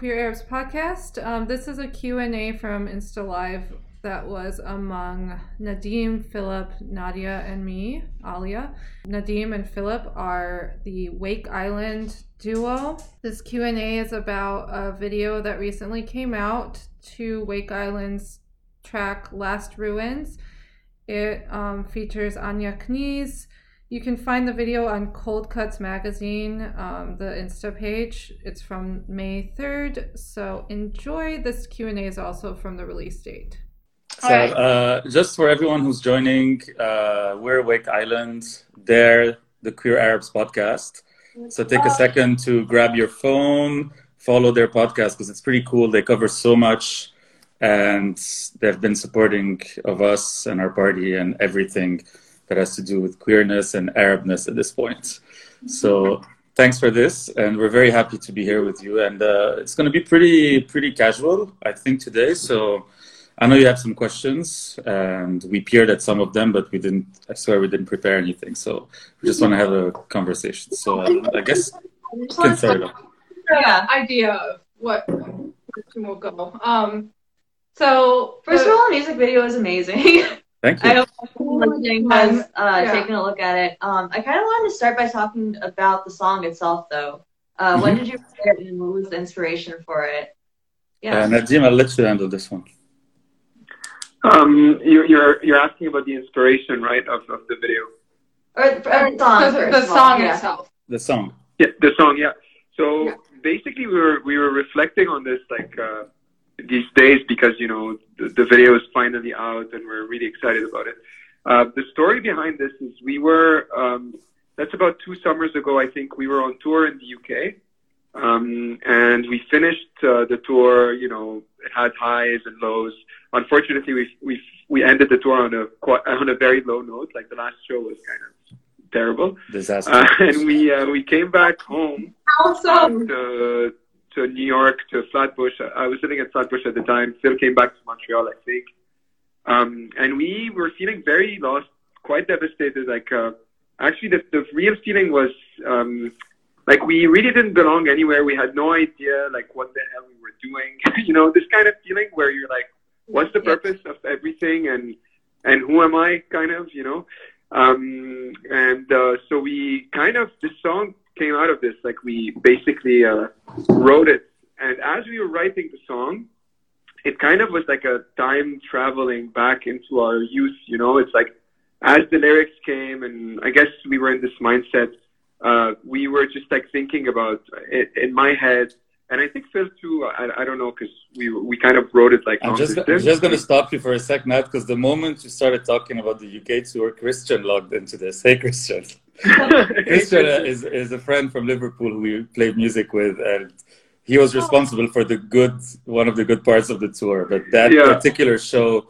Queer Arabs podcast. Um, this is a Q&A from Insta Live that was among Nadim, Philip, Nadia, and me, Alia. Nadim and Philip are the Wake Island duo. This Q&A is about a video that recently came out to Wake Island's track Last Ruins. It um, features Anya Kneez. You can find the video on Cold Cuts Magazine, um, the Insta page. It's from May 3rd. So enjoy. This Q&A is also from the release date. So, uh, just for everyone who's joining, uh, we're Wake Island. They're the Queer Arabs podcast. So take a second to grab your phone, follow their podcast because it's pretty cool. They cover so much, and they've been supporting of us and our party and everything that has to do with queerness and Arabness at this point. So thanks for this, and we're very happy to be here with you. And uh, it's going to be pretty pretty casual, I think, today. So I know you have some questions, and we peered at some of them, but we didn't. I swear we didn't prepare anything. So we just want to have a conversation. So um, I guess we can start off. Yeah, idea of what we will go. Um, so first of all, the music video is amazing. Thank you. I hope listening has uh, yeah. taken a look at it. Um, I kind of wanted to start by talking about the song itself, though. Uh, mm-hmm. When did you write it, and what was the inspiration for it? Yeah, uh, Nadim, I'll let you handle this one. Um, you're, you're, you're asking about the inspiration, right, of, of the video? Or, or the song, the, the song yeah. itself. The song. Yeah, the song, yeah. So yeah. basically we were, we were reflecting on this, like, uh, these days because, you know, the, the video is finally out and we're really excited about it. Uh, the story behind this is we were, um, that's about two summers ago, I think, we were on tour in the UK. Um, and we finished uh, the tour, you know, it had highs and lows unfortunately, we we we ended the tour on a on a very low note. Like the last show was kind of terrible, disaster, uh, and we uh, we came back home awesome. to to New York to Flatbush. I was living at Flatbush at the time. Phil came back to Montreal, I think, um, and we were feeling very lost, quite devastated. Like uh, actually, the the real feeling was. Um, like we really didn't belong anywhere. We had no idea like what the hell we were doing. you know, this kind of feeling where you're like, what's the purpose of everything and and who am I kind of you know um, and uh, so we kind of this song came out of this like we basically uh, wrote it and as we were writing the song it kind of was like a time traveling back into our youth you know it's like as the lyrics came and I guess we were in this mindset uh, we were just like thinking about it in my head and I think Phil too. I, I don't know because we we kind of wrote it like. I'm just I'm just going to stop you for a sec, Nat, because the moment you started talking about the UK tour, Christian logged into this. Hey, Christian. Christian is is a friend from Liverpool who we played music with, and he was responsible for the good one of the good parts of the tour. But that yeah. particular show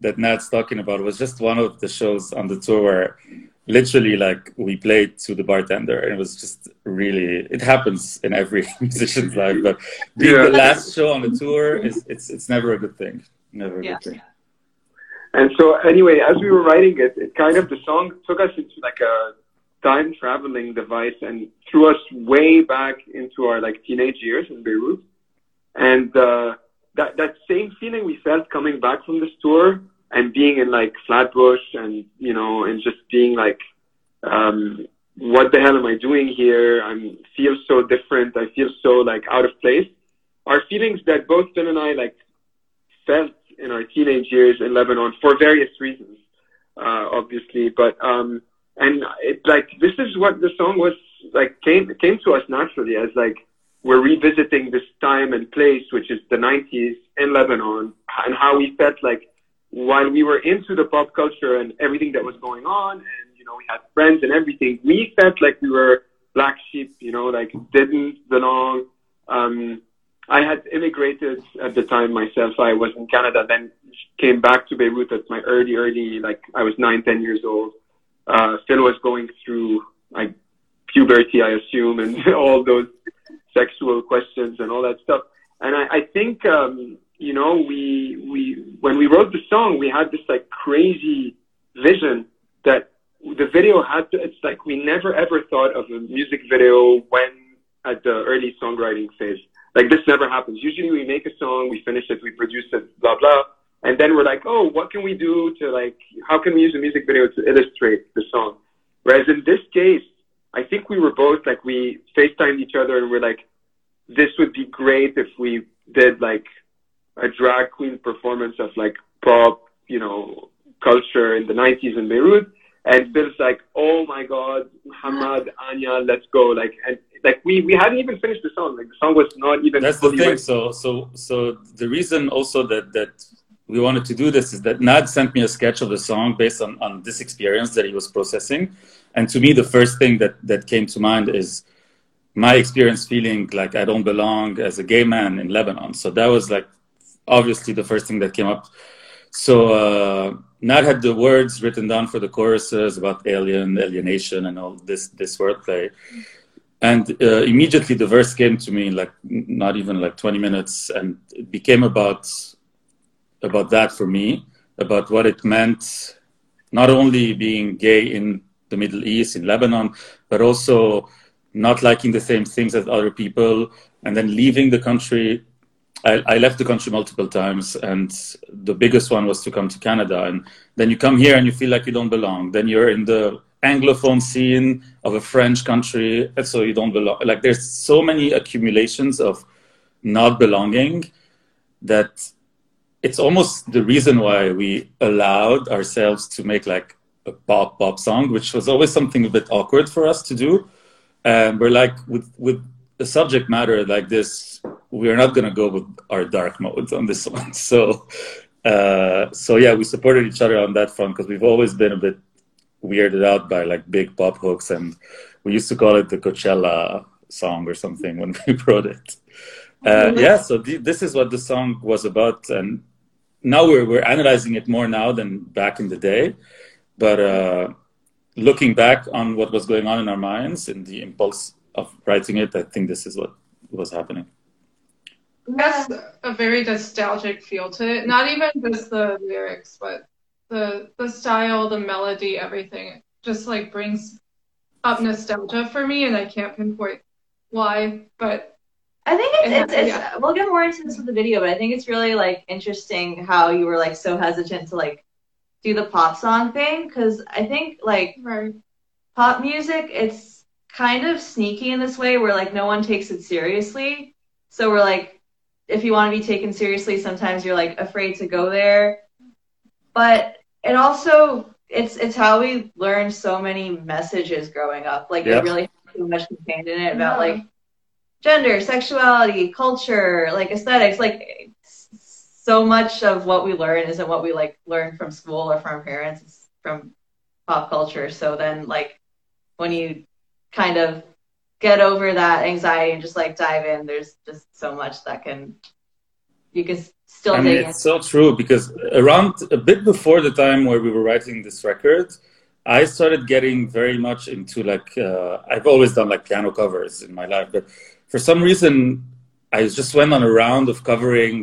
that Nat's talking about was just one of the shows on the tour where literally like we played to the bartender and it was just really it happens in every musician's life but being yeah. the last show on the tour is it's it's never a good thing never a yeah. good thing and so anyway as we were writing it it kind of the song took us into like a time traveling device and threw us way back into our like teenage years in beirut and uh that that same feeling we felt coming back from this tour and being in like Flatbush and you know and just being like um what the hell am I doing here? I feel so different. I feel so like out of place. Are feelings that both Phil and I like felt in our teenage years in Lebanon for various reasons, uh, obviously. But um, and it like this is what the song was like came came to us naturally as like we're revisiting this time and place, which is the 90s in Lebanon, and how we felt like while we were into the pop culture and everything that was going on, and you know we had friends and everything, we felt like we were black sheep, you know, like didn't belong. Um, I had immigrated at the time myself. I was in Canada, then came back to Beirut at my early, early, like I was nine, ten years old. Uh, Phil was going through like puberty, I assume, and all those sexual questions and all that stuff. And I, I think um, you know, we we when we wrote the song, we had this like crazy vision that the video had to. It's like we never ever thought of a music video when at the early songwriting phase. like this never happens. Usually we make a song, we finish it, we produce it, blah blah, and then we're like, oh, what can we do to like, how can we use a music video to illustrate the song? Whereas in this case, I think we were both like we FaceTimed each other and we're like, this would be great if we did like a drag queen performance of like pop, you know, culture in the 90s in Beirut. And Phil's like, oh my God, Mohamad, Anya, let's go. Like, and like we, we hadn't even finished the song. Like the song was not even. That's the thing. So, so, so the reason also that, that we wanted to do this is that Nad sent me a sketch of the song based on, on this experience that he was processing. And to me, the first thing that, that came to mind is my experience feeling like I don't belong as a gay man in Lebanon. So that was like obviously the first thing that came up. So uh, Nad had the words written down for the choruses about alien, alienation, and all this this wordplay. And uh, immediately the verse came to me like not even like 20 minutes, and it became about about that for me, about what it meant, not only being gay in the Middle East, in Lebanon, but also not liking the same things as other people, and then leaving the country. I, I, left the country multiple times, and the biggest one was to come to Canada. And then you come here and you feel like you don't belong. Then you're in the Anglophone scene of a French country, and so you don't belong. Like there's so many accumulations of not belonging that it's almost the reason why we allowed ourselves to make like a pop pop song, which was always something a bit awkward for us to do. And we're like with with a subject matter like this we're not going to go with our dark modes on this one. So uh, so yeah we supported each other on that front because we've always been a bit weirded out by like big pop hooks and we used to call it the coachella song or something when we wrote it. Uh, yeah so th- this is what the song was about and now we're, we're analyzing it more now than back in the day but uh, looking back on what was going on in our minds and the impulse of writing it, I think this is what was happening. That's a very nostalgic feel to it. Not even just the lyrics, but the the style, the melody, everything just like brings up nostalgia for me, and I can't pinpoint why, but I think it's, it's, it's yeah. we'll get more into this with the video, but I think it's really like interesting how you were like so hesitant to like do the pop song thing because I think like right. pop music it's kind of sneaky in this way where like no one takes it seriously. So we're like if you want to be taken seriously, sometimes you're like afraid to go there. But it also it's it's how we learned so many messages growing up. Like yep. it really too much contained in it about yeah. like gender, sexuality, culture, like aesthetics. Like so much of what we learn isn't what we like learn from school or from our parents it's from pop culture so then like when you kind of get over that anxiety and just like dive in there's just so much that can you can still I mean, it's so true because around a bit before the time where we were writing this record i started getting very much into like uh, i've always done like piano covers in my life but for some reason i just went on a round of covering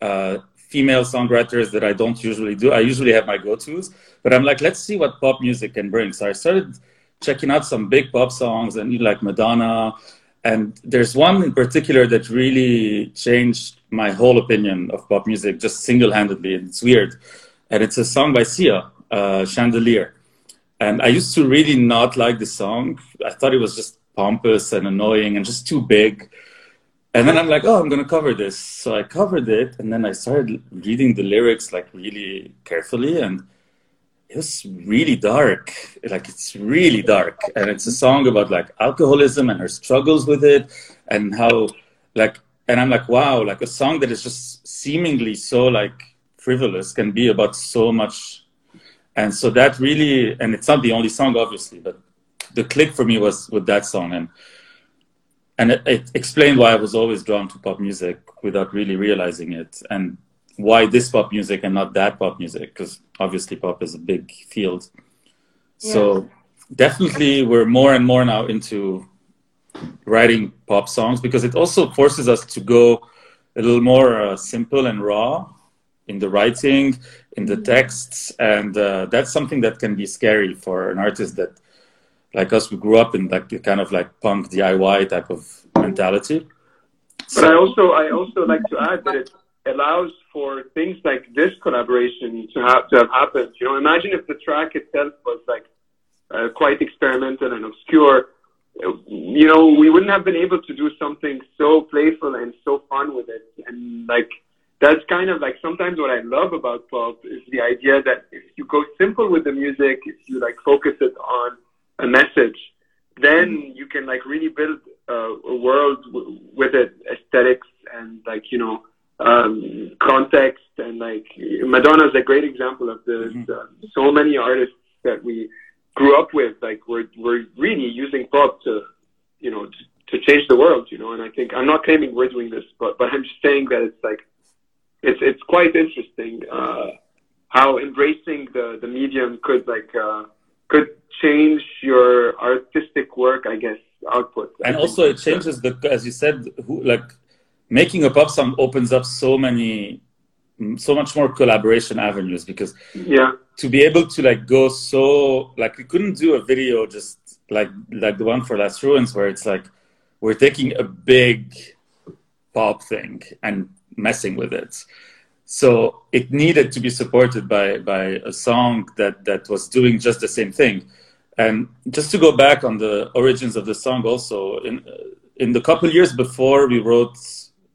uh, female songwriters that I don't usually do. I usually have my go-tos, but I'm like, let's see what pop music can bring. So I started checking out some big pop songs and like Madonna. And there's one in particular that really changed my whole opinion of pop music just single-handedly. And It's weird. And it's a song by Sia, uh, Chandelier. And I used to really not like the song. I thought it was just pompous and annoying and just too big. And then I'm like, oh, I'm gonna cover this. So I covered it, and then I started reading the lyrics like really carefully, and it was really dark. Like it's really dark, and it's a song about like alcoholism and her struggles with it, and how like, and I'm like, wow, like a song that is just seemingly so like frivolous can be about so much. And so that really, and it's not the only song, obviously, but the click for me was with that song, and and it, it, explained why I was always drawn to pop music without really realizing it, and why this pop music and not that pop music, because obviously pop is a big field. Yeah. So definitely, we're more and more now into writing pop songs because it also forces us to go a little more uh, simple and raw in the writing, in the mm-hmm. texts, and uh, that's something that can be scary for an artist that like us, we grew up in like kind of like punk DIY type of mentality. But I also I also like to add that it allows for things like this collaboration to have to have happened. You know, imagine if the track itself was like uh, quite experimental and obscure. You know, we wouldn't have been able to do something so playful and so fun with it. And like that's kind of like sometimes what I love about pop is the idea that if you go simple with the music, if you like focus it on a message, then you can like really build uh, a world w- with it, aesthetics and like you know um, context and like Madonna is a great example of this. Mm-hmm. Uh, so many artists that we grew up with, like we're we're really using pop to you know to, to change the world, you know. And I think I'm not claiming we're doing this, but but I'm just saying that it's like it's it's quite interesting uh, how embracing the the medium could like uh, could change your artistic work, I guess, output. And also, it changes the as you said, who, like making a pop song opens up so many so much more collaboration avenues because yeah to be able to like go so like we couldn't do a video just like like the one for last ruins where it's like we're taking a big pop thing and messing with it. So it needed to be supported by by a song that that was doing just the same thing. And just to go back on the origins of the song, also in in the couple years before we wrote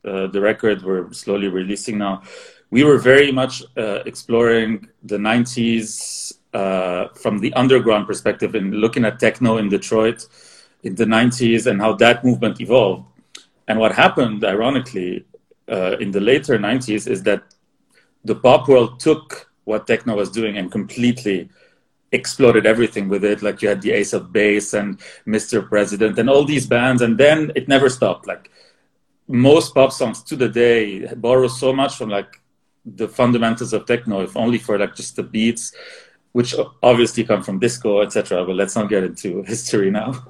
uh, the record we're slowly releasing now, we were very much uh, exploring the '90s uh, from the underground perspective and looking at techno in Detroit in the '90s and how that movement evolved. And what happened, ironically, uh, in the later 90s is that the pop world took what techno was doing and completely exploded everything with it. Like you had the Ace of Base and Mr. President and all these bands, and then it never stopped. Like most pop songs to the day borrow so much from like the fundamentals of techno, if only for like just the beats, which obviously come from disco, etc. But let's not get into history now.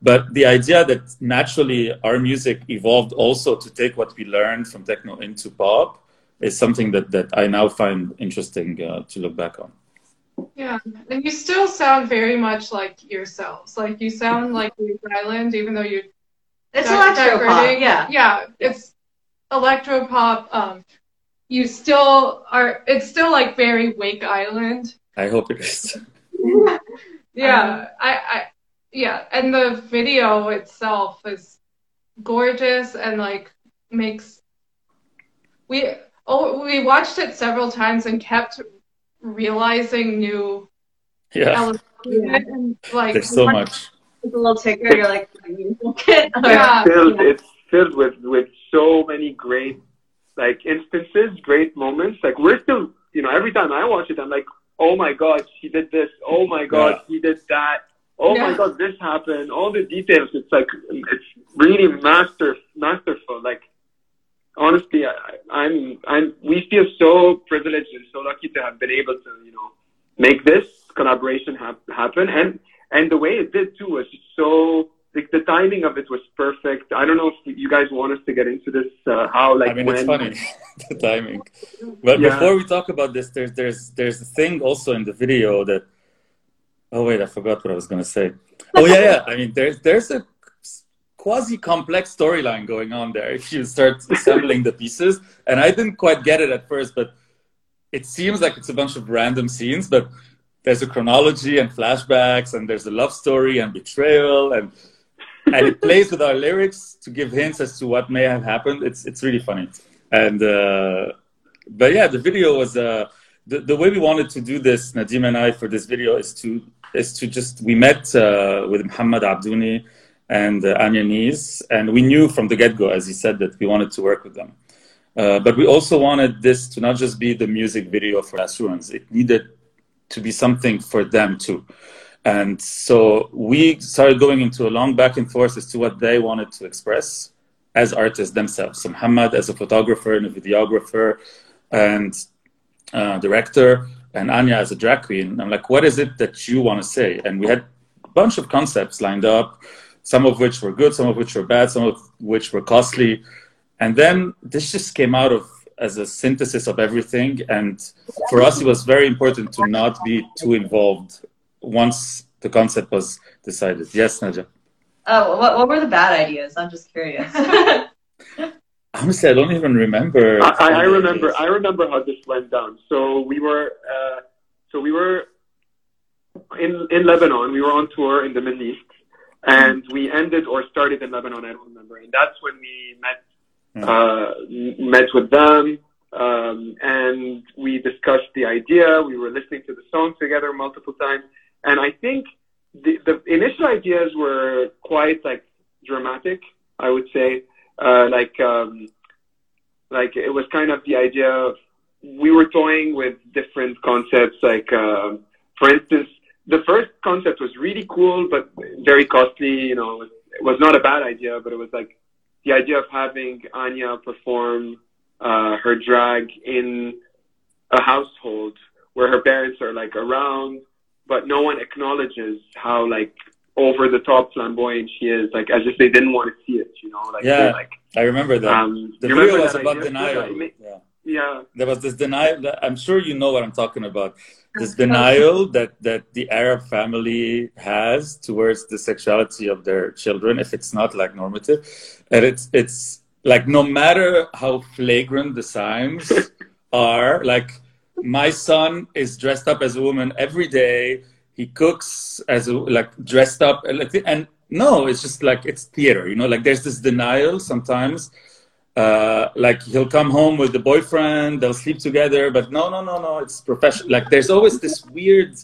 But the idea that naturally our music evolved also to take what we learned from techno into pop is something that, that I now find interesting uh, to look back on. Yeah, and you still sound very much like yourselves. Like you sound like Wake Island, even though you. It's electro pop. Yeah. Yeah, it's electro pop. Um, you still are. It's still like very Wake Island. I hope it is. yeah, um, I, I yeah, and the video itself is gorgeous and like makes we oh we watched it several times and kept realizing new yeah, yeah. And, like there's so much It's a little ticker you're like yeah. it's filled it's filled with with so many great like instances great moments like we're still you know every time i watch it i'm like oh my god she did this oh my god yeah. he did that oh yeah. my god, this happened. All the details. It's like it's really master masterful. Like honestly, I, I'm I'm we feel so privileged and so lucky to have been able to you know make this collaboration ha- happen and and the way it did too was just so like the timing of it was perfect. I don't know if you guys want us to get into this. Uh, how like I mean, when... it's funny the timing. But yeah. before we talk about this, there's there's there's a thing also in the video that Oh wait, I forgot what I was going to say. Oh yeah, yeah. I mean, there's there's a quasi complex storyline going on there if you start assembling the pieces. And I didn't quite get it at first, but it seems like it's a bunch of random scenes, but there's a chronology and flashbacks, and there's a love story and betrayal, and and it plays with our lyrics to give hints as to what may have happened. It's it's really funny, and uh, but yeah, the video was. Uh, the, the way we wanted to do this, Nadim and I, for this video is to is to just we met uh, with Mohamad Abdouni and uh, Anya Kneez, and we knew from the get go, as he said, that we wanted to work with them. Uh, but we also wanted this to not just be the music video for Ruins; it needed to be something for them too. And so we started going into a long back and forth as to what they wanted to express as artists themselves. So Mohamad as a photographer and a videographer and uh, director, and Anya as a drag queen. I'm like, what is it that you want to say? And we had a bunch of concepts lined up, some of which were good, some of which were bad, some of which were costly. And then this just came out of as a synthesis of everything. And for us, it was very important to not be too involved once the concept was decided. Yes, Naja. Oh, what, what were the bad ideas? I'm just curious. Honestly, I don't even remember. I, I, I remember. I remember how this went down. So we were, uh, so we were in in Lebanon. We were on tour in the Middle East, and we ended or started in Lebanon. I don't remember. And that's when we met uh, met with them, um, and we discussed the idea. We were listening to the song together multiple times, and I think the, the initial ideas were quite like dramatic. I would say, uh, like um, like it was kind of the idea of we were toying with different concepts. Like uh, for instance, the first concept was really cool, but very costly. You know, it was not a bad idea, but it was like the idea of having Anya perform uh, her drag in a household where her parents are like around, but no one acknowledges how like over the top flamboyant she is, like as if they didn't want to see it, you know? Like yeah, like I remember that. Um, the video was about idea? denial. Yeah, Yeah. There was this denial. I'm sure you know what I'm talking about. This denial that that the Arab family has towards the sexuality of their children, if it's not like normative, and it's it's like no matter how flagrant the signs are, like my son is dressed up as a woman every day. He cooks as a, like dressed up, and like- and no, it's just like it's theater, you know. Like there's this denial sometimes uh, like he'll come home with the boyfriend, they'll sleep together, but no, no, no, no, it's professional. Like there's always this weird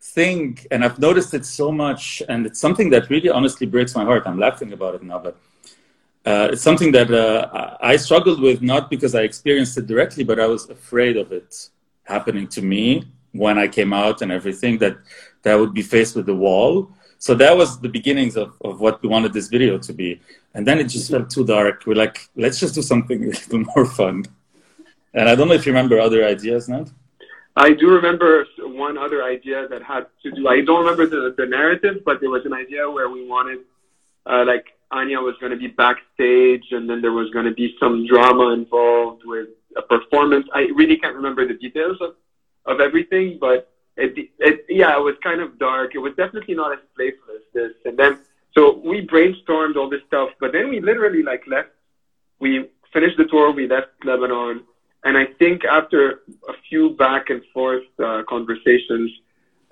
thing, and I've noticed it so much, and it's something that really honestly breaks my heart. I'm laughing about it now, but uh, it's something that uh, I struggled with not because I experienced it directly, but I was afraid of it happening to me when I came out and everything that that I would be faced with the wall. So that was the beginnings of, of what we wanted this video to be. And then it just felt too dark. We're like, let's just do something a little more fun. And I don't know if you remember other ideas, Nat? I do remember one other idea that had to do. I don't remember the, the narrative, but there was an idea where we wanted, uh, like Anya was going to be backstage, and then there was going to be some drama involved with a performance. I really can't remember the details of, of everything, but it, it, yeah, it was kind of dark. It was definitely not as playful as this. And then, so we brainstormed all this stuff, but then we literally like left. We finished the tour. We left Lebanon. And I think after a few back and forth uh, conversations,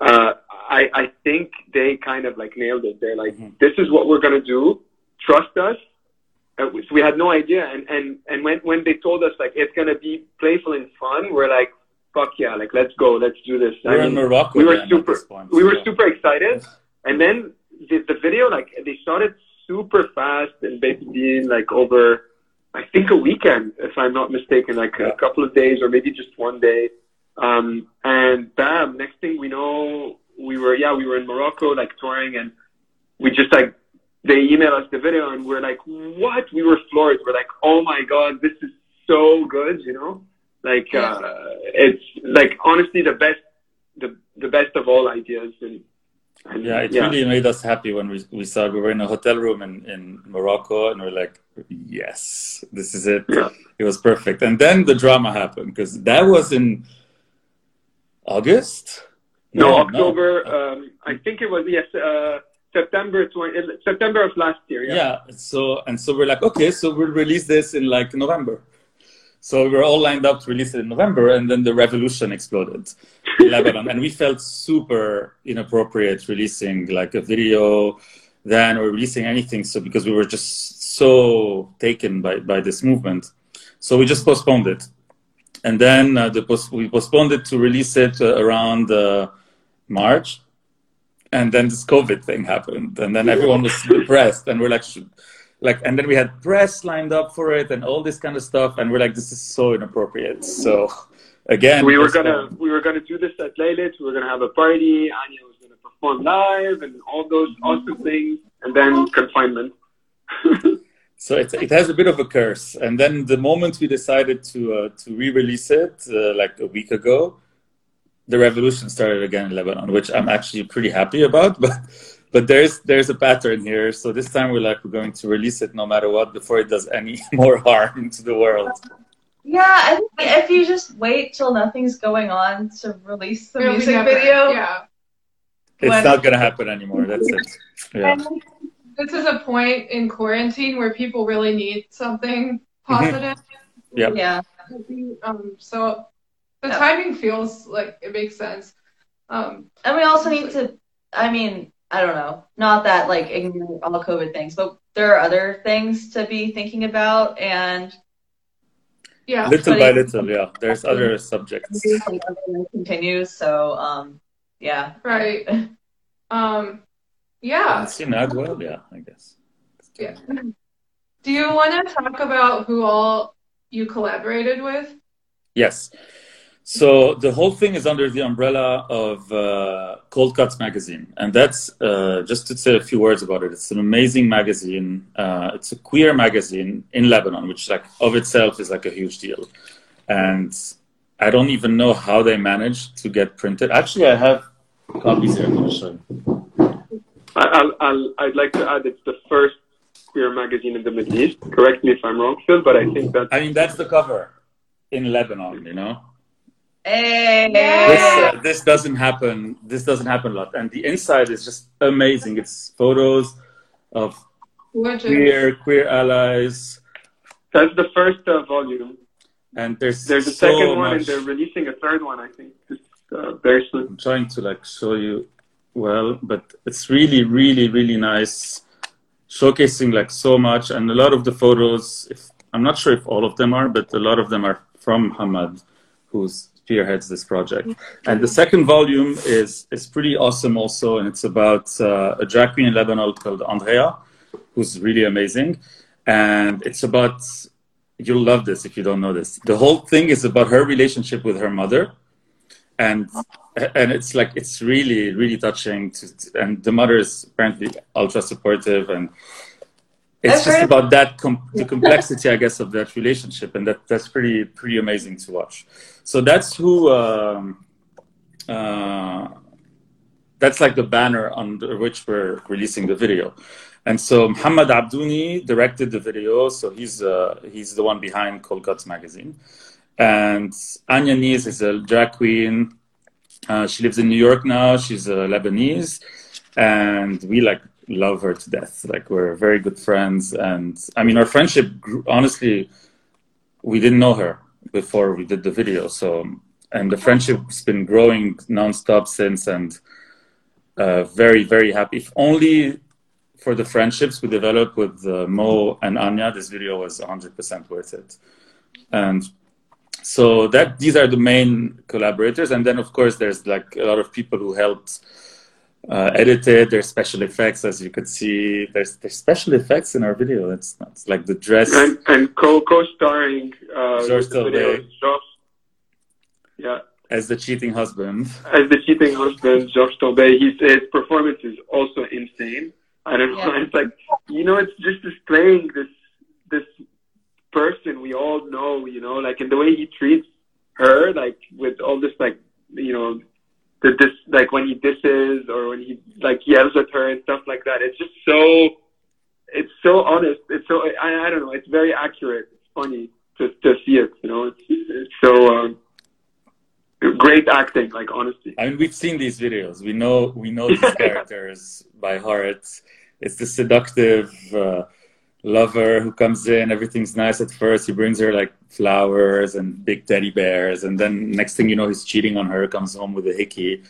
uh, I, I think they kind of like nailed it. They're like, Mhm. this is what we're going to do. Trust us. And so we had no idea. And, and, and when, when they told us like, it's going to be playful and fun, we're like, fuck yeah, like, let's go, let's do this. We're in mean, Morocco. we were super, point, we were so- super excited. And then the, the video, like, they shot it super fast and basically in like over, I think a weekend, if I'm not mistaken, like Yeah. a couple of days or maybe just one day. Um, and bam, next thing we know, we were, yeah, we were in Morocco, like touring and we just like, they email us the video and we're like, what? We were floored. We're like, oh my God, this is so good, you know? Like, Yeah. uh, it's like honestly the best, the, the best of all ideas. And, and Yeah, it really made us happy when we, we saw we were in a hotel room in, in Morocco and we're like, yes, this is it. Yeah. It was perfect. And then the drama happened because that was in August? No, October. Um, I think it was yes, uh, September 20, uh, September of last year. Yeah. Yeah. So, and so we're like, okay, so we'll release this in like November. So we were all lined up to release it in November and then the revolution exploded in Lebanon. And we felt super inappropriate releasing like a video then or releasing anything. So because we were just so taken by, by this movement. So we just postponed it. And then uh, the post- we postponed it to release it uh, around uh, March. And then this COVID thing happened. And then everyone was depressed. And we're like, "Should-" like, and then we had press lined up for it and all this kind of stuff. And we're like, this is so inappropriate. So again, we were gonna we were gonna do this at Leylit. We were gonna have a party. Anya was gonna perform live and all those awesome things. And then confinement. So it, it has a bit of a curse. And then the moment we decided to uh, to re-release it, uh, like a week ago, the revolution started again in Lebanon, which I'm actually pretty happy about. But but there's there's a pattern here. So this time we're like we're going to release it no matter what before it does any more harm to the world. Yeah, I think if you just wait till nothing's going on to release the It'll music never- video, Yeah. It's When- not gonna happen anymore. That's it. Yeah. this is a point in quarantine where people really need something Mm-hmm. positive. Yeah. Yeah. Um, so the Yeah. timing feels like it makes sense. Um, And we also need to, I mean, I don't know, not that like ignore all COVID things, but there are other things to be thinking about and yeah. Little by little, yeah. There's other subjects. like, continues. So, um, yeah. Right. Um, yeah. It's in Adwell, yeah, I guess. Yeah. Do you want to talk about who all you collaborated with? Yes. So the whole thing is under the umbrella of uh, Cold Cuts magazine, and that's uh, just to say a few words about it. It's an amazing magazine. Uh, it's a queer magazine in Lebanon, which, like, of itself, is like a huge deal. And I don't even know how they managed to get printed. Actually, I have copies here. I'm going to show you. I, I'll, I'll, I'd like to add it's the first queer magazine in the Middle East. Correct me if I'm wrong, Phil, but I think that's I mean, that's the cover in Lebanon. You know. Hey. this, uh, this doesn't happen this doesn't happen a lot and the inside is just amazing it's photos of Gorgeous. queer queer allies that's the first uh, volume. and there's There's a so second one, much and they're releasing a third one. I think just uh, very soon. i'm trying to like show you well but it's really really really nice showcasing like so much and a lot of the photos if i'm not sure if all of them are but a lot of them are from hamad who's spearheads this project. And the second volume is is pretty awesome also and it's about uh, a drag queen in lebanon called andrea who's really amazing. And it's about you'll love this if you don't know this. The whole thing is about her relationship with her mother. And and it's like it's really really touching to, and the mother is apparently ultra supportive and it's just about that com- the complexity i guess of that relationship and that that's pretty pretty amazing to watch so that's who um, uh, that's like the banner under which we're releasing the video and so Mohamad Abdouni directed the video, so he's uh, he's the one behind Cold Cuts magazine. And Anya Kneez is a drag queen. Uh, she lives in New York now. She's a Lebanese, and we like love her to death. Like we're very good friends, and I mean our friendship. Grew, honestly, we didn't know her before we did the video, so and the friendship's been growing nonstop since, and uh, very very happy. If only for the friendships we developed with uh, Mo and Anya, this video was 100% worth it. And so that these are the main collaborators, and then of course there's like a lot of people who helped uh, edit it. There's special effects, as you could see. There's there's special effects in our video. It's it's like the dress. And and co co starring uh, George with the video, Josh. Yeah, as the cheating husband. as the cheating husband, George Torbey. His his performance is also insane. I don't know. Yeah. It's like you know, it's just displaying this this person we all know. You know, like in the way he treats her, like with all this like you know. The dis like when he disses or when he like yells at her and stuff like that. It's just so it's so honest. It's so I, I don't know. It's very accurate. It's funny to to see it. You know, it's it's so um, great acting. Like honestly, I mean, we've seen these videos. We know we know these characters by heart. It's the seductive uh, lover who comes in. Everything's nice at first. He brings her like flowers and big teddy bears, and then next thing you know, he's cheating on her. Comes home with a hickey.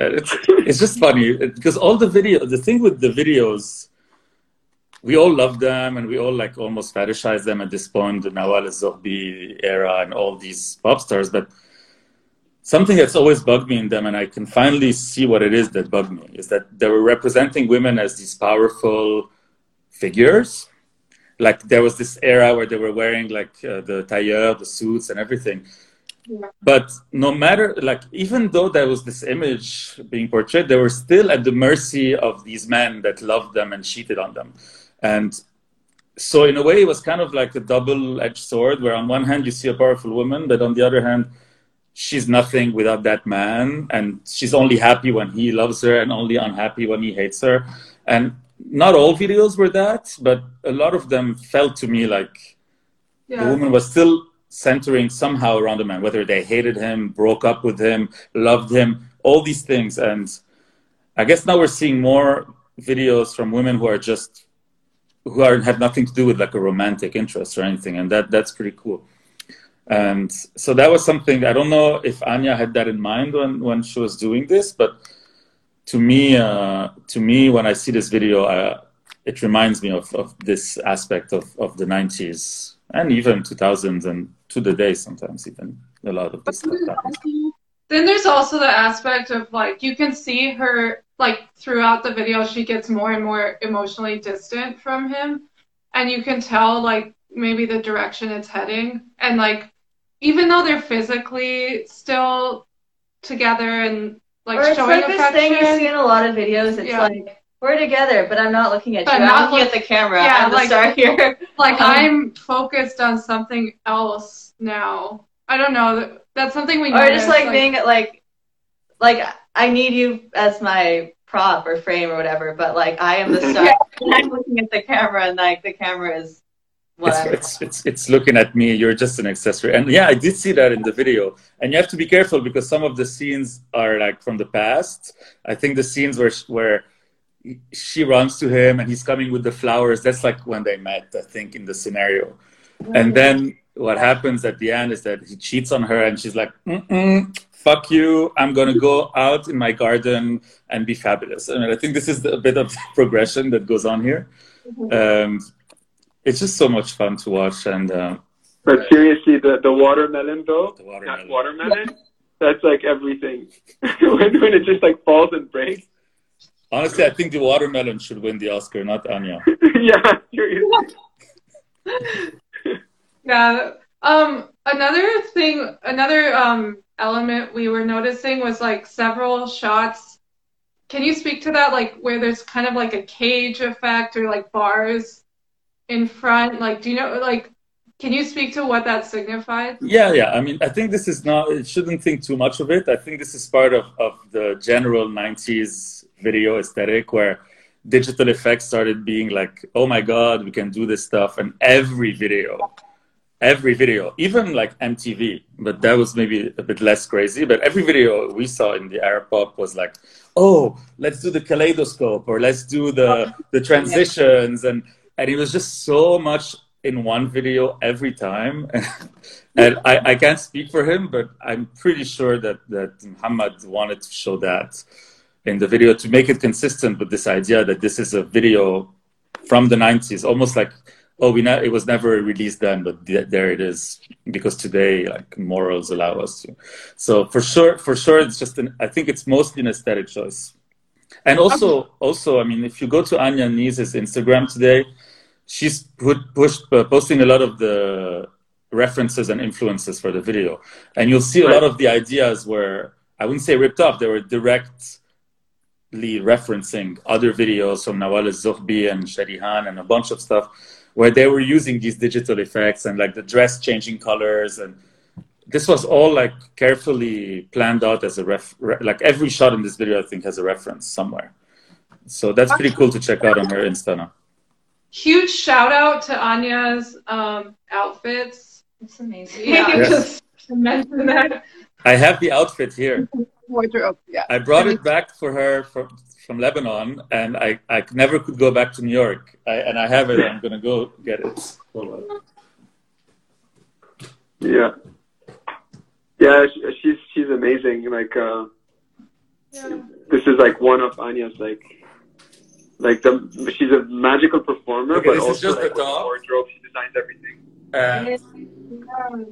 Uh, it's it's just funny because all the video. The thing with the videos. We all love them and we all like almost fetishize them at this point, the Nawal Zoghbi era and all these pop stars. But something that's always bugged me in them, and I can finally see what it is that bugged me, is that they were representing women as these powerful figures. Like there was this era where they were wearing like uh, the tailleur, the suits, and everything. Yeah. But no matter, like, even though there was this image being portrayed, they were still at the mercy of these men that loved them and cheated on them. And so, in a way, it was kind of like a double edged sword, where on one hand, you see a powerful woman, but on the other hand, she's nothing without that man and she's only happy when he loves her and only unhappy when he hates her and not all videos were that but a lot of them felt to me like the woman was still centering somehow around the man whether they hated him broke up with him loved him all these things and i guess now we're seeing more videos from women who are just who are have nothing to do with like a romantic interest or anything, and that that's pretty cool. And so that was something I don't know if Anya had that in mind when when she was doing this, but to me, uh, to me, when I see this video, uh, it reminds me of, of this aspect of, of the 90s and even 2000s and to the day sometimes even a lot of this stuff. Then there's also the aspect of like you can see her like throughout the video she gets more and more emotionally distant from him and you can tell like maybe the direction it's heading and like even though they're physically still together and like or it's like this thing you see in a lot of videos. It's Yeah. like we're together, but I'm not looking at But you. I'm not looking look- at the camera. Yeah, I'm the like- star here. like Um, I'm focused on something else now. I don't know. That's something we or just like, being like, like I need you as my prop or frame or whatever, but like I am the star. and I'm looking at the camera, and like the camera is whatever. it's, it's, it's looking at me, you're just an accessory. And yeah, I did see that in the video. And you have to be careful because some of the scenes are like from the past. I think the scenes where, where she runs to him and he's coming with the flowers, that's like when they met, I think, in the scenario. And then what happens at the end is that he cheats on her and she's like, Mm-mm, fuck you, I'm going to go out in my garden and be fabulous. I mean, I think this is a bit of progression that goes on here. Um, it's just so much fun to watch and uh, But seriously, the, the watermelon though, The watermelon. that watermelon, that's like everything. when, when it just like falls and breaks. honestly i think the watermelon should win the oscar not anya yeah, seriously. Yeah. Um, another thing, another um, element we were noticing was like several shots. Can you speak to that? Like where there's kind of like a cage effect or like bars in front. Like, do you know? Like, can you speak to what that signified? yeah yeah i mean i think this is not it shouldn't think too much of it i think this is part of, of the general 90s video aesthetic where digital effects started being like oh my god we can do this stuff and every video every video even like mtv but that was maybe a bit less crazy but every video we saw in the arab pop was like oh let's do the kaleidoscope or let's do the uh-huh. the transitions and and it was just so much in one video every time. And I, I can't speak for him but i'm pretty sure that that mohamad wanted to show that in the video to make it consistent with this idea that this is a video from the 90s almost like oh we ne- it was never released then but th- there it is. Because today like morals allow us to. So for sure for sure it's just an i think it's mostly an aesthetic choice. And also also i mean if you go to anya Kneez's instagram today she's put, pushed, uh, posting a lot of the references and influences for the video. And you'll see a lot of the ideas were i wouldn't say ripped off they were directly referencing other videos from Nawal al-Zoghbi and Sherihan and a bunch of stuff where they were using these digital effects and like the dress changing colors. And this was all like carefully planned out as a ref re- like every shot in this video i think has a reference somewhere. So that's pretty cool to check out on her insta now Huge shout out to Anya's um, outfits. It's amazing. Yeah, Yes. just mention that. i have the outfit here Wardrobe, yeah. i brought it back for her from, from lebanon and I, I never could go back to new york I, and i have it i'm gonna go get it Hold on. Yeah. Yeah, she, she's she's amazing. Like, uh, this is like one of Anya's like, like the she's a magical performer, Okay, but this is also just like the top. wardrobe. She designs everything. Uh,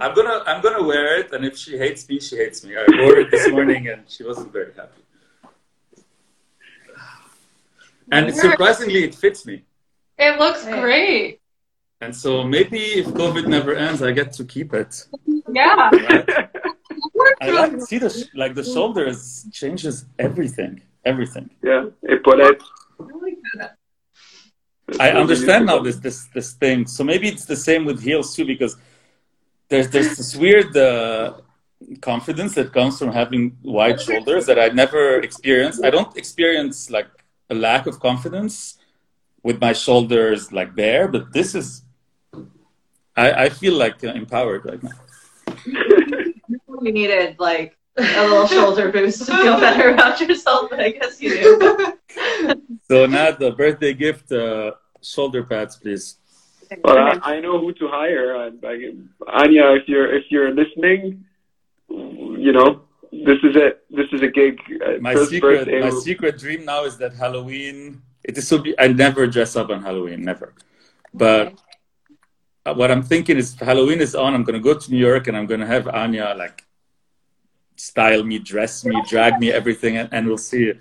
I'm gonna I'm gonna wear it, and if she hates me, she hates me. I wore it this morning, and she wasn't very happy. And surprisingly, it fits me. It looks great. And so maybe if COVID never ends, I get to keep it. Yeah. Right? I like see the sh- like the shoulders changes everything, everything. yeah, Epaulette. I understand now this this this thing. So maybe it's the same with heels too, because there's there's this weird uh, confidence that comes from having wide shoulders that I never experienced. I don't experience like a lack of confidence with my shoulders like bare, but this is. I, I feel like uh, empowered right now. You needed like a little shoulder boost to feel better about yourself, but I guess you do. So now the birthday gift, uh, shoulder pads, please. Well, I, I know who to hire. I, I, Anya, if you're if you're listening, you know this is it. This is a gig. Uh, My first secret, birthday. my secret dream now is that Halloween. It is so. Be, I never dress up on Halloween, never. But uh, what I'm thinking is, Halloween is on. I'm gonna go to New York and I'm gonna have Anya like style me, dress me, drag me, everything, and, and we'll see.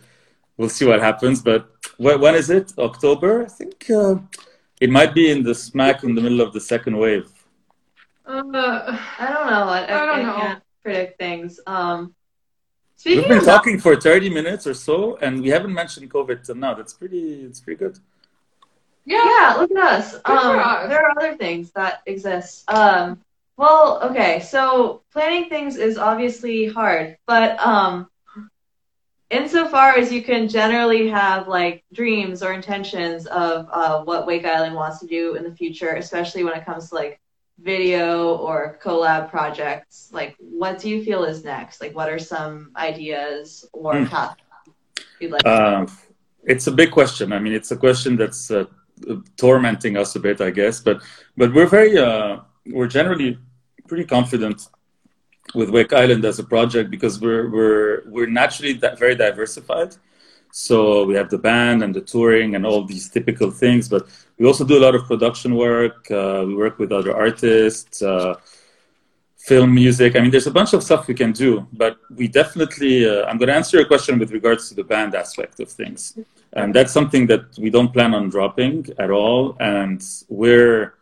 We'll see what happens. But wh- when is it? October, I think. Uh, it might be in the smack in the middle of the second wave. Uh, I don't know. I, I, I don't I know. can't predict things. Um, We've been of talking for 30 minutes or so, and we haven't mentioned COVID till now. That's pretty. It's pretty good. yeah. yeah, look at us. Um, us. there are other things that exist. Um, well, okay, so planning things is obviously hard, but um, insofar as you can generally have like dreams or intentions of uh, what Wake Island wants to do in the future, especially when it comes to like video or collab projects, like what do you feel is next? Like, what are some ideas or Hmm. paths you'd like? to Um, it's a big question. I mean, it's a question that's uh, tormenting us a bit, I guess. But but we're very uh, we're generally pretty confident with Wake Island as a project because we're we're we're naturally very diversified. So we have the band and the touring and all these typical things, but we also do a lot of production work. Uh, we work with other artists. Uh, film music. I mean, there's a bunch of stuff we can do, but we definitely, uh, I'm going to answer your question with regards to the band aspect of things. And that's something that we don't plan on dropping at all. And we're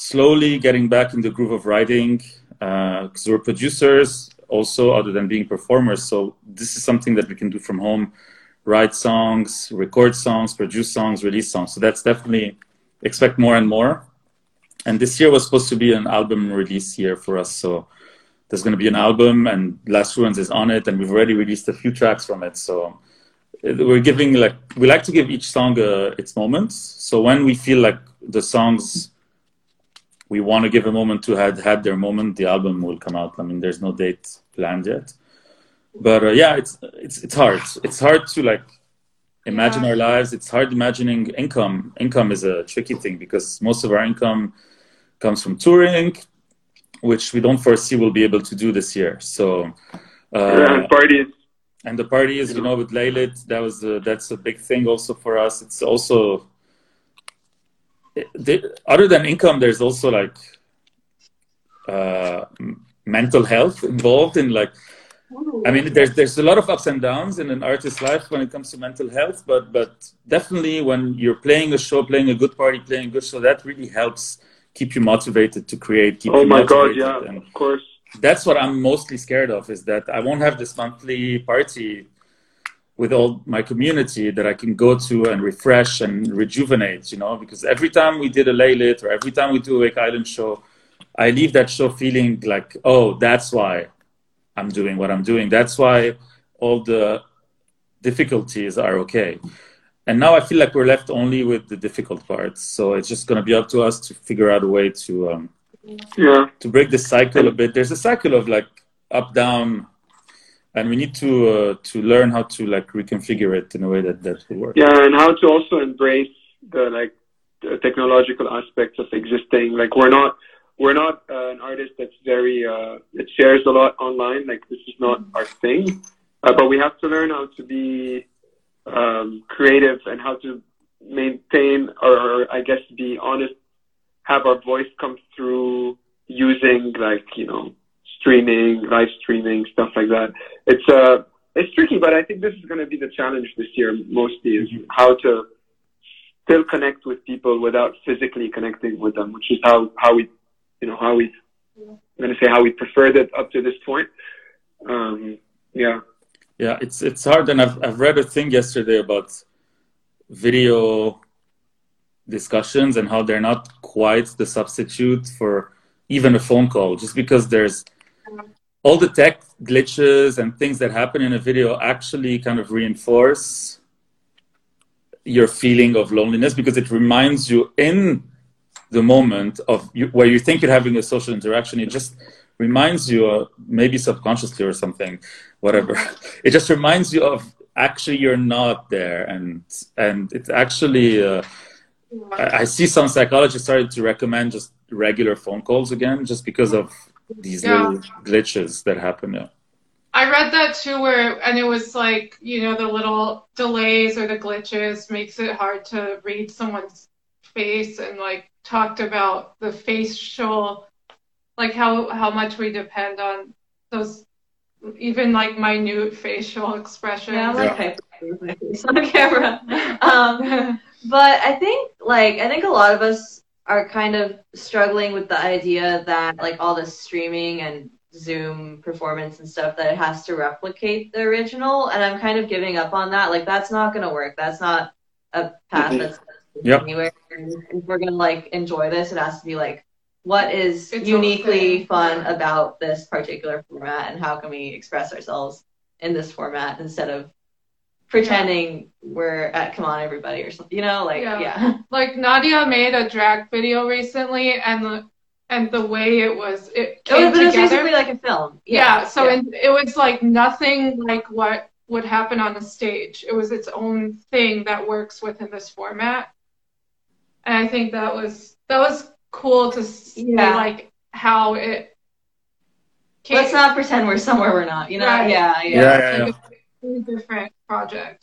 slowly getting back in the groove of writing because we're producers also, other than being performers. So this is something that we can do from home write songs, record songs, produce songs, release songs. So that's definitely expect more and more and this year was supposed to be an album release year for us so there's going to be an album and last ruins is on it and we've already released a few tracks from it so uh, we're giving like we like to give each song uh, its moments so when we feel like the songs we want to give a moment to had had their moment. The album will come out. I mean there's no date planned yet. But uh, yeah it's it's it's hard. It's hard to like imagine Yeah. our lives. It's hard imagining income. Income is a tricky thing because most of our income comes from touring which we don't foresee we'll be able to do this year. So uh, and parties. and the parties you know with Laylit that was uh, that's a big thing also for us. It's also the, other than income there's also like uh, mental health involved in like I mean, there's there's a lot of ups and downs in an artist's life when it comes to mental health, but but definitely when you're playing a show, playing a good party, playing a good show, that really helps keep you motivated to create. Keep Oh my god, yeah, And of course. that's what I'm mostly scared of is that I won't have this monthly party with all my community that I can go to and refresh and rejuvenate, you know, because every time we did a laylit or every time we do a Wake Island show, I leave that show feeling like, oh, that's why I'm doing what I'm doing. That's why all the difficulties are okay. And now I feel like we're left only with the difficult parts. So it's just going to be up to us to figure out a way to um, Yeah. to break the cycle a bit. There's a cycle of like up down, and we need to uh, to learn how to like reconfigure it in a way that that will work. Yeah, and how to also embrace the like the technological aspects of existing. Like we're not we're not uh, an artist that's very uh, that shares a lot online. Like this is not our thing, uh, but we have to learn how to be um, creative and how to maintain or, or I guess be honest, have our voice come through using like you know streaming, live streaming, stuff like that. It's uh it's tricky, but I think this is going to be the challenge this year mostly is how to still connect with people without physically connecting with them, which is how, how we, you know, how we, I'm going to say how we preferred it up to this point. Um, yeah. Yeah, it's it's hard, and I've I've read a thing yesterday about video discussions and how they're not quite the substitute for even a phone call, just because there's all the tech glitches and things that happen in a video actually kind of reinforce your feeling of loneliness because it reminds you in the moment of you, where you think you're having a social interaction. It just reminds you uh, maybe subconsciously or something whatever. It just reminds you of actually you're not there. And and it's actually uh, I, I see some psychologists started to recommend just regular phone calls again, just because of these Yeah. little glitches that happen. Yeah. I read that too, where and it was like you know the little delays or the glitches makes it hard to read someone's face, and like talked about the facial, like how how much we depend on those even like minute facial expressions. Yeah, I'm like hyper with my face on camera. Um, but I think like I think a lot of us are kind of struggling with the idea that like all this streaming and Zoom performance and stuff that it has to replicate the original, and I'm kind of giving up on that. Like that's not gonna work. That's not a path that's Yep. anywhere. If we're gonna like enjoy this, it has to be like what is Its uniquely thing. fun about this particular format, and how can we express ourselves in this format instead of pretending we're at Come On Everybody or something. You know, like Yeah. yeah. like Nadia made a drag video recently, and the and the way it was it It came was, but it was basically like a film. yeah, so yeah. in- it was like nothing like what would happen on the stage. It was its own thing that works within this format, and I think that was that was cool to see Yeah. like how it. Came, let's not pretend we're somewhere we're not. You know? Right. Yeah, yeah. Yeah, yeah, yeah. like a very different project.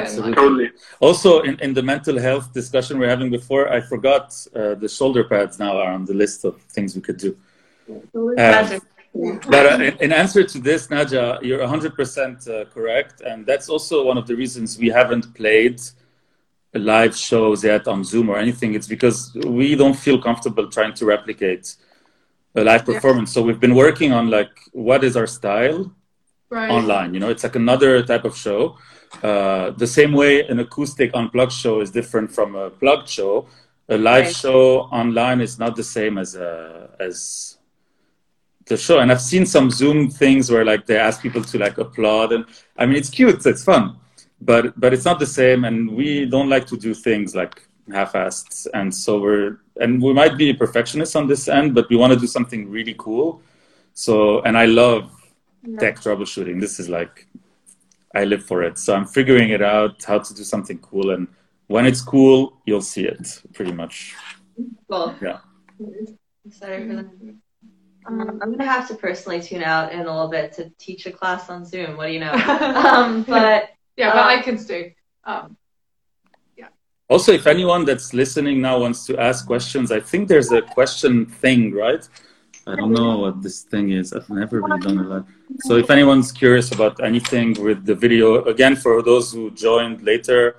Absolutely. Totally. Also, in, in the mental health discussion we are having before, I forgot uh, the shoulder pads now are on the list of things we could do. That's a- But uh, in, in answer to this, Naja, you're 100% uh, correct. And that's also one of the reasons we haven't played live shows yet on Zoom or anything. It's because we don't feel comfortable trying to replicate a live Yeah. performance. So we've been working on like, what is our style? Right. online. You know, it's like another type of show. Uh, the same way an acoustic unplugged show is different from a plugged show. A live Right. show online is not the same as a, as the show. And I've seen some Zoom things where like they ask people to like applaud, and I mean it's cute, it's fun, but but it's not the same. And we don't like to do things like half-assed. And so we're and we might be perfectionists on this end, but we want to do something really cool. So and I love tech troubleshooting. This is like, I live for it. So I'm figuring it out how to do something cool. And when it's cool, you'll see it pretty much. Cool. Yeah. Excited for that. Um, I'm gonna have to personally tune out in a little bit to teach a class on Zoom. What do you know? um, but yeah, but uh, I can stay. Um, yeah. Also, if anyone that's listening now wants to ask questions, I think there's a question thing, right? I don't know what this thing is. I've never really done a lot. So if anyone's curious about anything with the video, again, for those who joined later,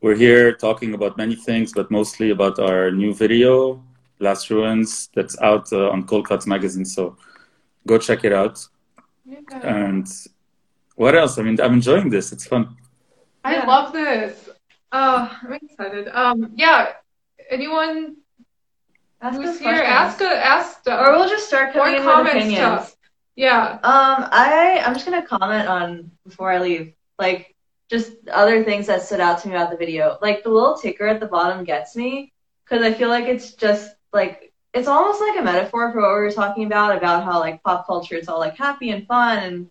we're here talking about many things, but mostly about our new video, Last Ruins, that's out uh, on Cold Cuts magazine. So go check it out. yeah. And what else? I mean, I'm enjoying this. It's fun. I Yeah. love this. Uh, I'm excited. Um, yeah. Anyone ask who's us here, ask a, ask stuff. or we'll just start Or coming in with opinions. stuff. Yeah. Um, I I'm just gonna comment on before I leave, like just other things that stood out to me about the video. Like the little ticker at the bottom gets me because I feel like it's just like it's almost like a metaphor for what we were talking about about how like pop culture is all like happy and fun and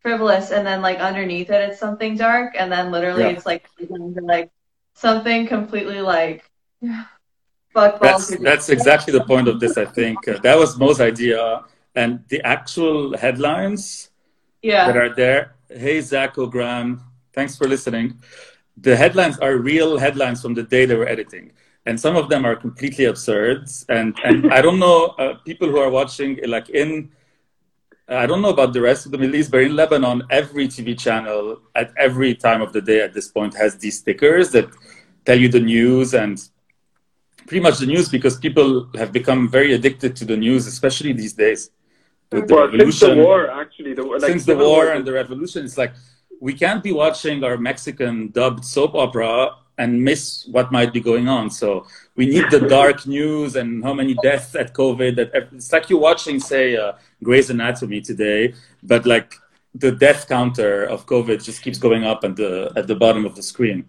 frivolous, and then like underneath it it's something dark, and then literally Yeah. it's like like something completely like Yeah. That's that's exactly the point of this. I think uh, that was Mo's idea, and the actual headlines yeah. that are there. Hey, Zach O'Gram, thanks for listening. The headlines are real headlines from the day they were editing, and some of them are completely absurd. And and I don't know uh, people who are watching like in. I don't know about the rest of the Middle East, but in Lebanon, every TV channel at every time of the day at this point has these stickers that tell you the news and pretty much the news because people have become very addicted to the news, especially these days. With the Well, since the revolution, war, actually, the, like, since the war and the revolution, it's like we can't be watching our Mexican dubbed soap opera and miss what might be going on. So we need the dark news and how many deaths at COVID. That it's like you're watching, say, uh, Grey's Anatomy today, but like the death counter of COVID just keeps going up at the at the bottom of the screen.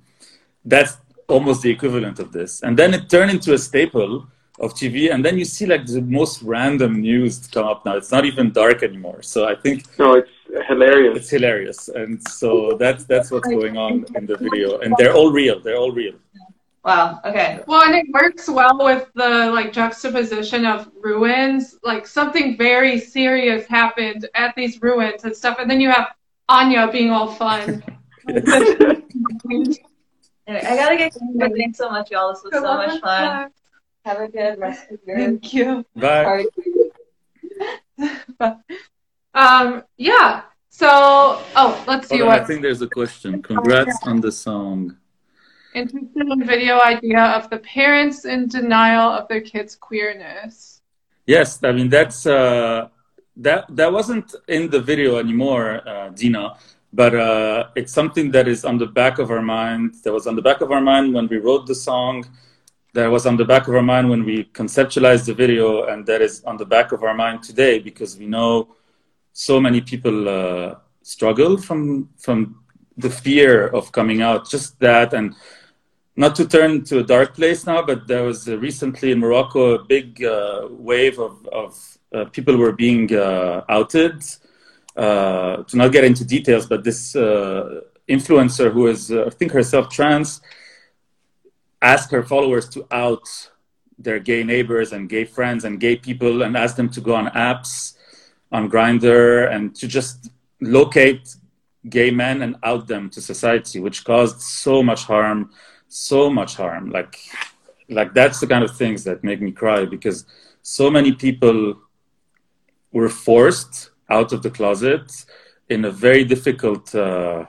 That's almost the equivalent of this, and then it turned into a staple of TV, and then you see like the most random news come up now. It's not even dark anymore. So I think No, it's hilarious. it's hilarious, and so that's that's what's going on in the video, and they're all real. They're all real. Wow. Okay. Well, and it works well with the like juxtaposition of ruins. Like something very serious happened at these ruins and stuff, and then you have Anya being all fun. Anyway, I gotta get going. but Thanks so much, y'all. This was so much fun. Have a good rest of your day. Thank you. Bye. party. Um, yeah. So, oh, let's see Hold on, I think there's a question. Congrats on the song. interested in video idea of the parents in denial of their kids' queerness. Yes, I mean that's uh, that that wasn't in the video anymore, uh, Dina, but uh, it's something that is on the back of our mind. That was on the back of our mind when we wrote the song. That was on the back of our mind when we conceptualized the video, and that is on the back of our mind today because we know so many people uh, struggle from from the fear of coming out. Just that, and not to turn to a dark place now, but there was recently in Morocco a big uh, wave of, of uh, people were being uh, outed. Uh, to not get into details, but this influencer who is, I think, herself trans, asked her followers to out their gay neighbors and gay friends and gay people and ask them to go on apps, on Grindr, and to just locate gay men and out them to society, which caused so much harm, so much harm. Like, like that's the kind of things that make me cry because so many people were forced out of the closet in a very difficult. Uh,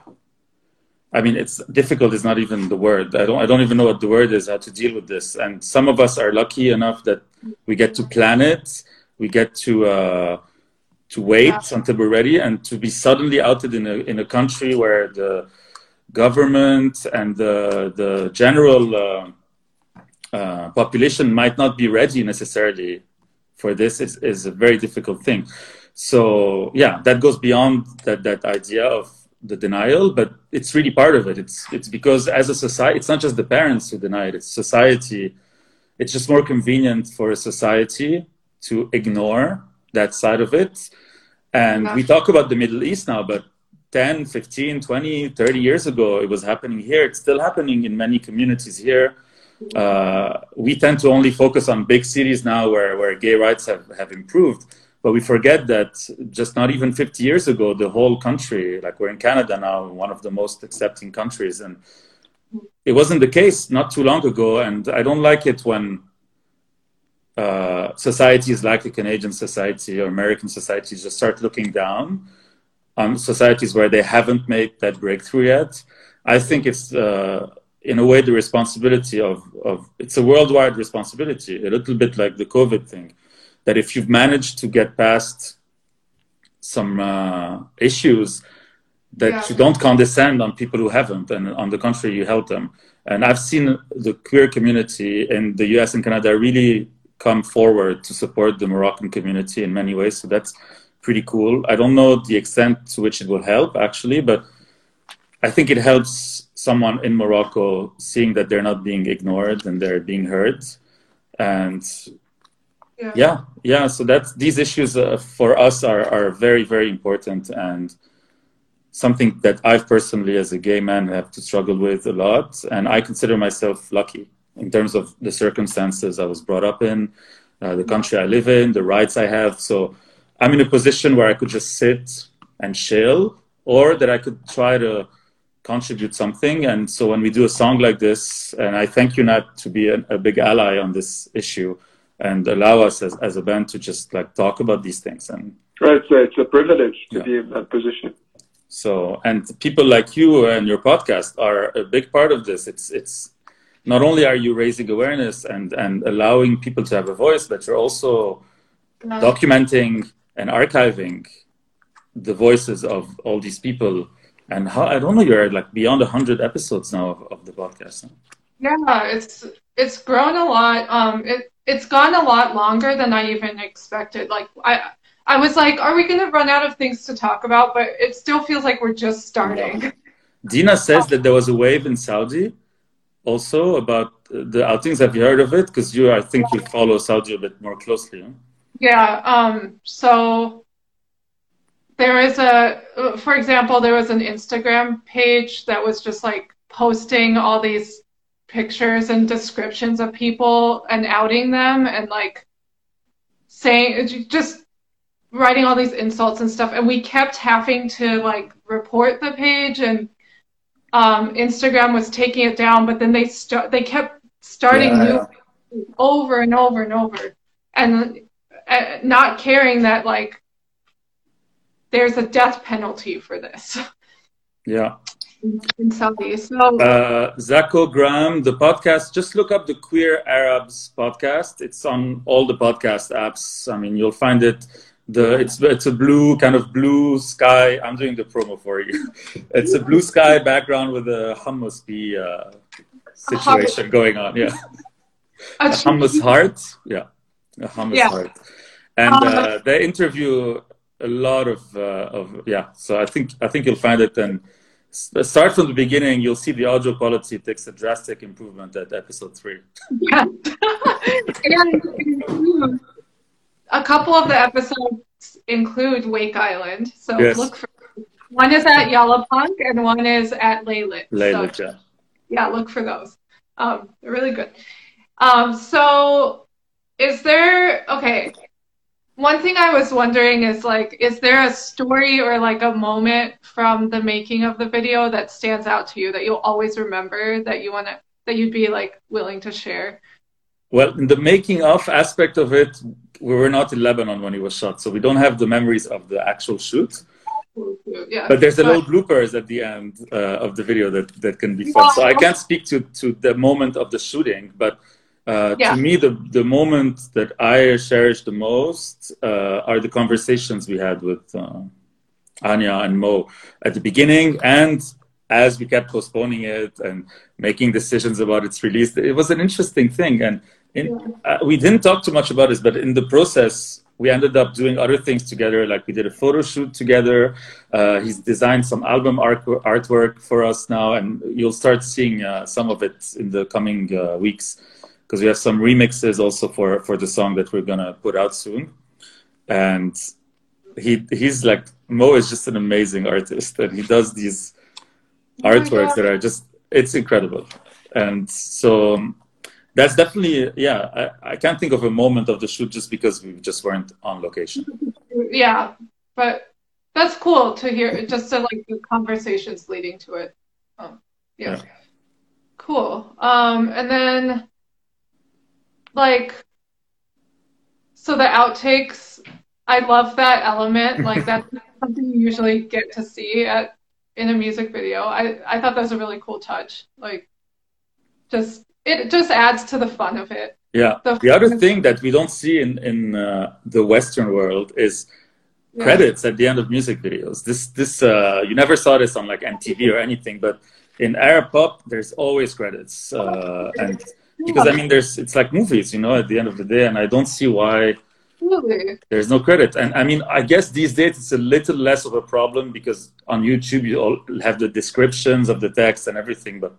I mean, it's difficult is not even the word. I don't. I don't even know what the word is. How to deal with this. And some of us are lucky enough that we get to plan it. We get to uh, to wait Yeah. until we're ready, and to be suddenly outed in a in a country where the government and the the general uh, uh, population might not be ready necessarily for this is, is a very difficult thing. So yeah, that goes beyond that that idea of the denial, but it's really part of it. It's it's because as a society, it's not just the parents who deny it; it's society. It's just more convenient for a society to ignore that side of it. And we talk about the Middle East now, but 10, 15, 20, 30 years ago, it was happening here. It's still happening in many communities here. Uh, we tend to only focus on big cities now where, where gay rights have, have improved. But we forget that just not even 50 years ago, the whole country, like we're in Canada now, one of the most accepting countries. And it wasn't the case not too long ago. And I don't like it when uh, societies like the Canadian society or American societies just start looking down on societies where they haven't made that breakthrough yet. I think it's, uh, in a way, the responsibility of, of it's a worldwide responsibility, a little bit like the COVID thing that if you've managed to get past some uh, issues, that Yeah. you don't condescend on people who haven't, and on the contrary, you help them. And I've seen the queer community in the US and Canada really come forward to support the Moroccan community in many ways. So that's pretty cool. I don't know the extent to which it will help actually, but I think it helps someone in Morocco seeing that they're not being ignored and they're being heard. And Yeah. yeah yeah so that's these issues uh, for us are, are very very important and something that i've personally as a gay man have to struggle with a lot and i consider myself lucky in terms of the circumstances i was brought up in uh, the country i live in the rights i have so i'm in a position where i could just sit and chill or that i could try to contribute something and so when we do a song like this and i thank you nat to be a, a big ally on this issue and allow us as, as a band to just like talk about these things and Right, so it's a privilege to Yeah. be in that position. so and people like you and your podcast are a big part of this it's it's not only are you raising awareness and and allowing people to have a voice but you're also Um, documenting and archiving the voices of all these people and how i don't know you're like beyond 100 episodes now of, of the podcast Yeah, it's it's grown a lot. Um, it it's gone a lot longer than I even expected. Like I I was like, are we gonna run out of things to talk about? But it still feels like we're just starting. Dina says that there was a wave in Saudi also about the outings. Have you heard of it? Because you, I think you follow Saudi a bit more closely. Huh? Yeah. Um. So there is a, for example, there was an Instagram page that was just like posting all these pictures and descriptions of people and outing them and like saying just writing all these insults and stuff. And we kept having to like report the page and um, Instagram was taking it down but then they start they kept starting Yeah, new over and over and over. And uh, not caring that like there's a death penalty for this. Yeah. In Saudi so Uh, Zako Graham, the podcast, just look up the Queer Arabs podcast. It's on all the podcast apps. I mean, you'll find it. The it's it's a blue kind of blue sky. I'm doing the promo for you. It's a blue sky background with a hummus bee uh, situation going on. Yeah, a hummus heart. Yeah, a hummus Yeah. heart. And Um, uh, they interview a lot of uh, of yeah. So I think I think you'll find it and start from the beginning. You'll see the audio quality takes a drastic improvement at episode three. Yeah. and a couple of the episodes include Wake Island. So Yes. look for one is at Yalla Punk and one is at Laylit. Layla, So yeah. yeah, look for those. Um, they're really good. Um, so is there okay? One thing I was wondering is like, is there a story or like a moment from the making of the video that stands out to you that you'll always remember that you want to that you'd be like willing to share? Well, in the making of aspect of it, we were not in Lebanon when it was shot, so we don't have the memories of the actual shoot. Yeah. But there's a little bloopers at the end uh, of the video that, that can be fun. So I can't speak to, to the moment of the shooting, but uh, Yeah. to me, the, the moment that I cherish the most uh, are the conversations we had with uh, Anya and Mo at the beginning and as we kept postponing it and making decisions about its release. It was an interesting thing. And in, uh, we didn't talk too much about this, but in the process, we ended up doing other things together. Like we did a photo shoot together. Uh, he's designed some album art- artwork for us now, and you'll start seeing uh, some of it in the coming uh, weeks because we have some remixes also for for the song that we're gonna put out soon. And he he's like Mo is just an amazing artist, and he does these Oh artworks that are just it's incredible. And so um, that's definitely yeah. I, I can't think of a moment of the shoot just because we just weren't on location. yeah, but that's cool to hear. Just to like the conversations leading to it. Um, yeah. Yeah. Cool. Um, and then like, so the outtakes. I love that element. Like that's something you usually get to see at in a music video. I I thought that was a really cool touch. Like, just it just adds to the fun of it. Yeah. The- The other thing that we don't see in in uh, the Western world is Yeah. credits at the end of music videos. This this uh, you never saw this on like MTV or anything, but in Arab pop, there's always credits, uh, and because I mean, there's it's like movies, you know, at the end of the day, and I don't see why Absolutely. there's no credit. And I mean, I guess these days it's a little less of a problem because on YouTube you all have the descriptions of the text and everything. But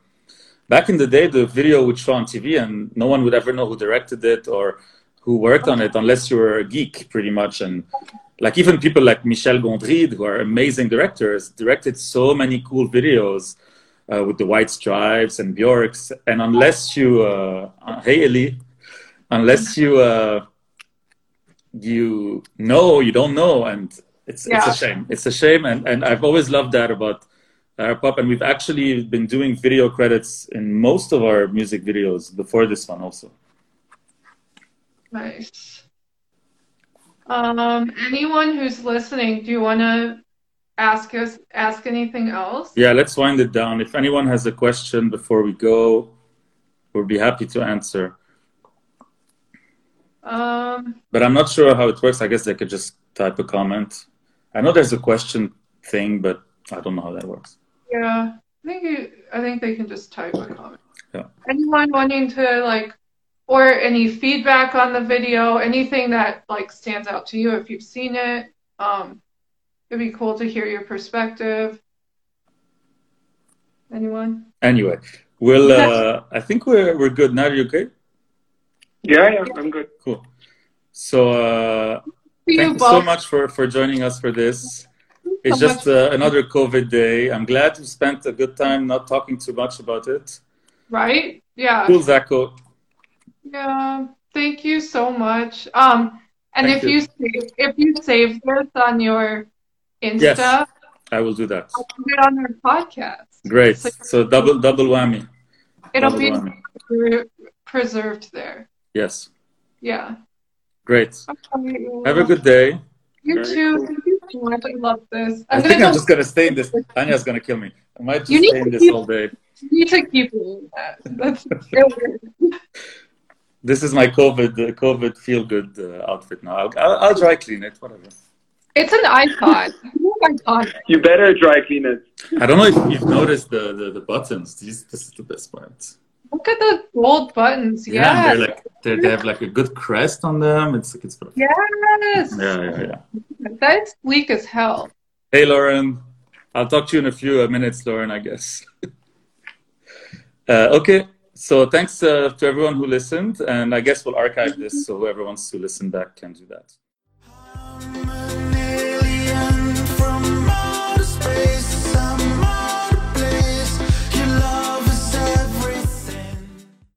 back in the day, the video would show on TV and no one would ever know who directed it or who worked on it unless you were a geek, pretty much. And like even people like Michel Gondry, who are amazing directors, directed so many cool videos. Uh, with the white stripes and Bjorks, and unless you, uh, uh, hey Eli, unless you uh, you know you don't know and it's it's a shame. It's a shame and and i've always loved that about Arab pop. And we've actually been doing video credits in most of our music videos before this one also. Nice. Um, anyone who's listening, do you want to ask us ask anything else? yeah let's wind it down if anyone has a question before we go we'll be happy to answer Um, but i'm not sure how it works i guess they could just type a comment i know there's a question thing but i don't know how that works yeah, I think you, I think they can just type a comment. Yeah. Anyone wanting to like, or any feedback on the video, anything that like stands out to you if you've seen it. Um, it'd be cool to hear your perspective. Anyone? anyway we'll uh, i think we're we're good now are you okay Yeah, yeah, I'm good. Cool. So uh, See thank you you so much for, for joining us for this. It's so just uh, another COVID day. I'm glad we spent a good time not talking too much about it. Right? Yeah. Cool, Zacho. Yeah. Thank you so much. Um, and Thank if you, you. save, if you save this on your Insta, Yes. I will do that. I'll put it on our podcast. Great. So- So double double whammy. It'll Double be whammy. preserved there. Yes. Yeah. Great. Okay, Have a good day. You Very too. cool. Thank you so much. I love this. I I'm think gonna I'm just gonna stay in this. Anya's gonna kill me. I might just You stay in this keep- all day. You need to keep doing that. That's This is my COVID uh, COVID feel good uh, outfit now. I'll, I'll, I'll dry clean it. Whatever. It's an icon. It's iconic. You better dry clean it. I don't know if you've noticed the the, the buttons. These this is the best part. Look at the gold buttons. Yeah, Yes. they're like they're, they have like a good crest on them. It's it's perfect. yes. Yeah, yeah, yeah. That's sleek as hell. Hey, Lauren. I'll talk to you in a few uh, minutes, Lauren. I guess. uh, okay. So thanks uh, to everyone who listened, and I guess we'll archive this so whoever wants to listen back can do that.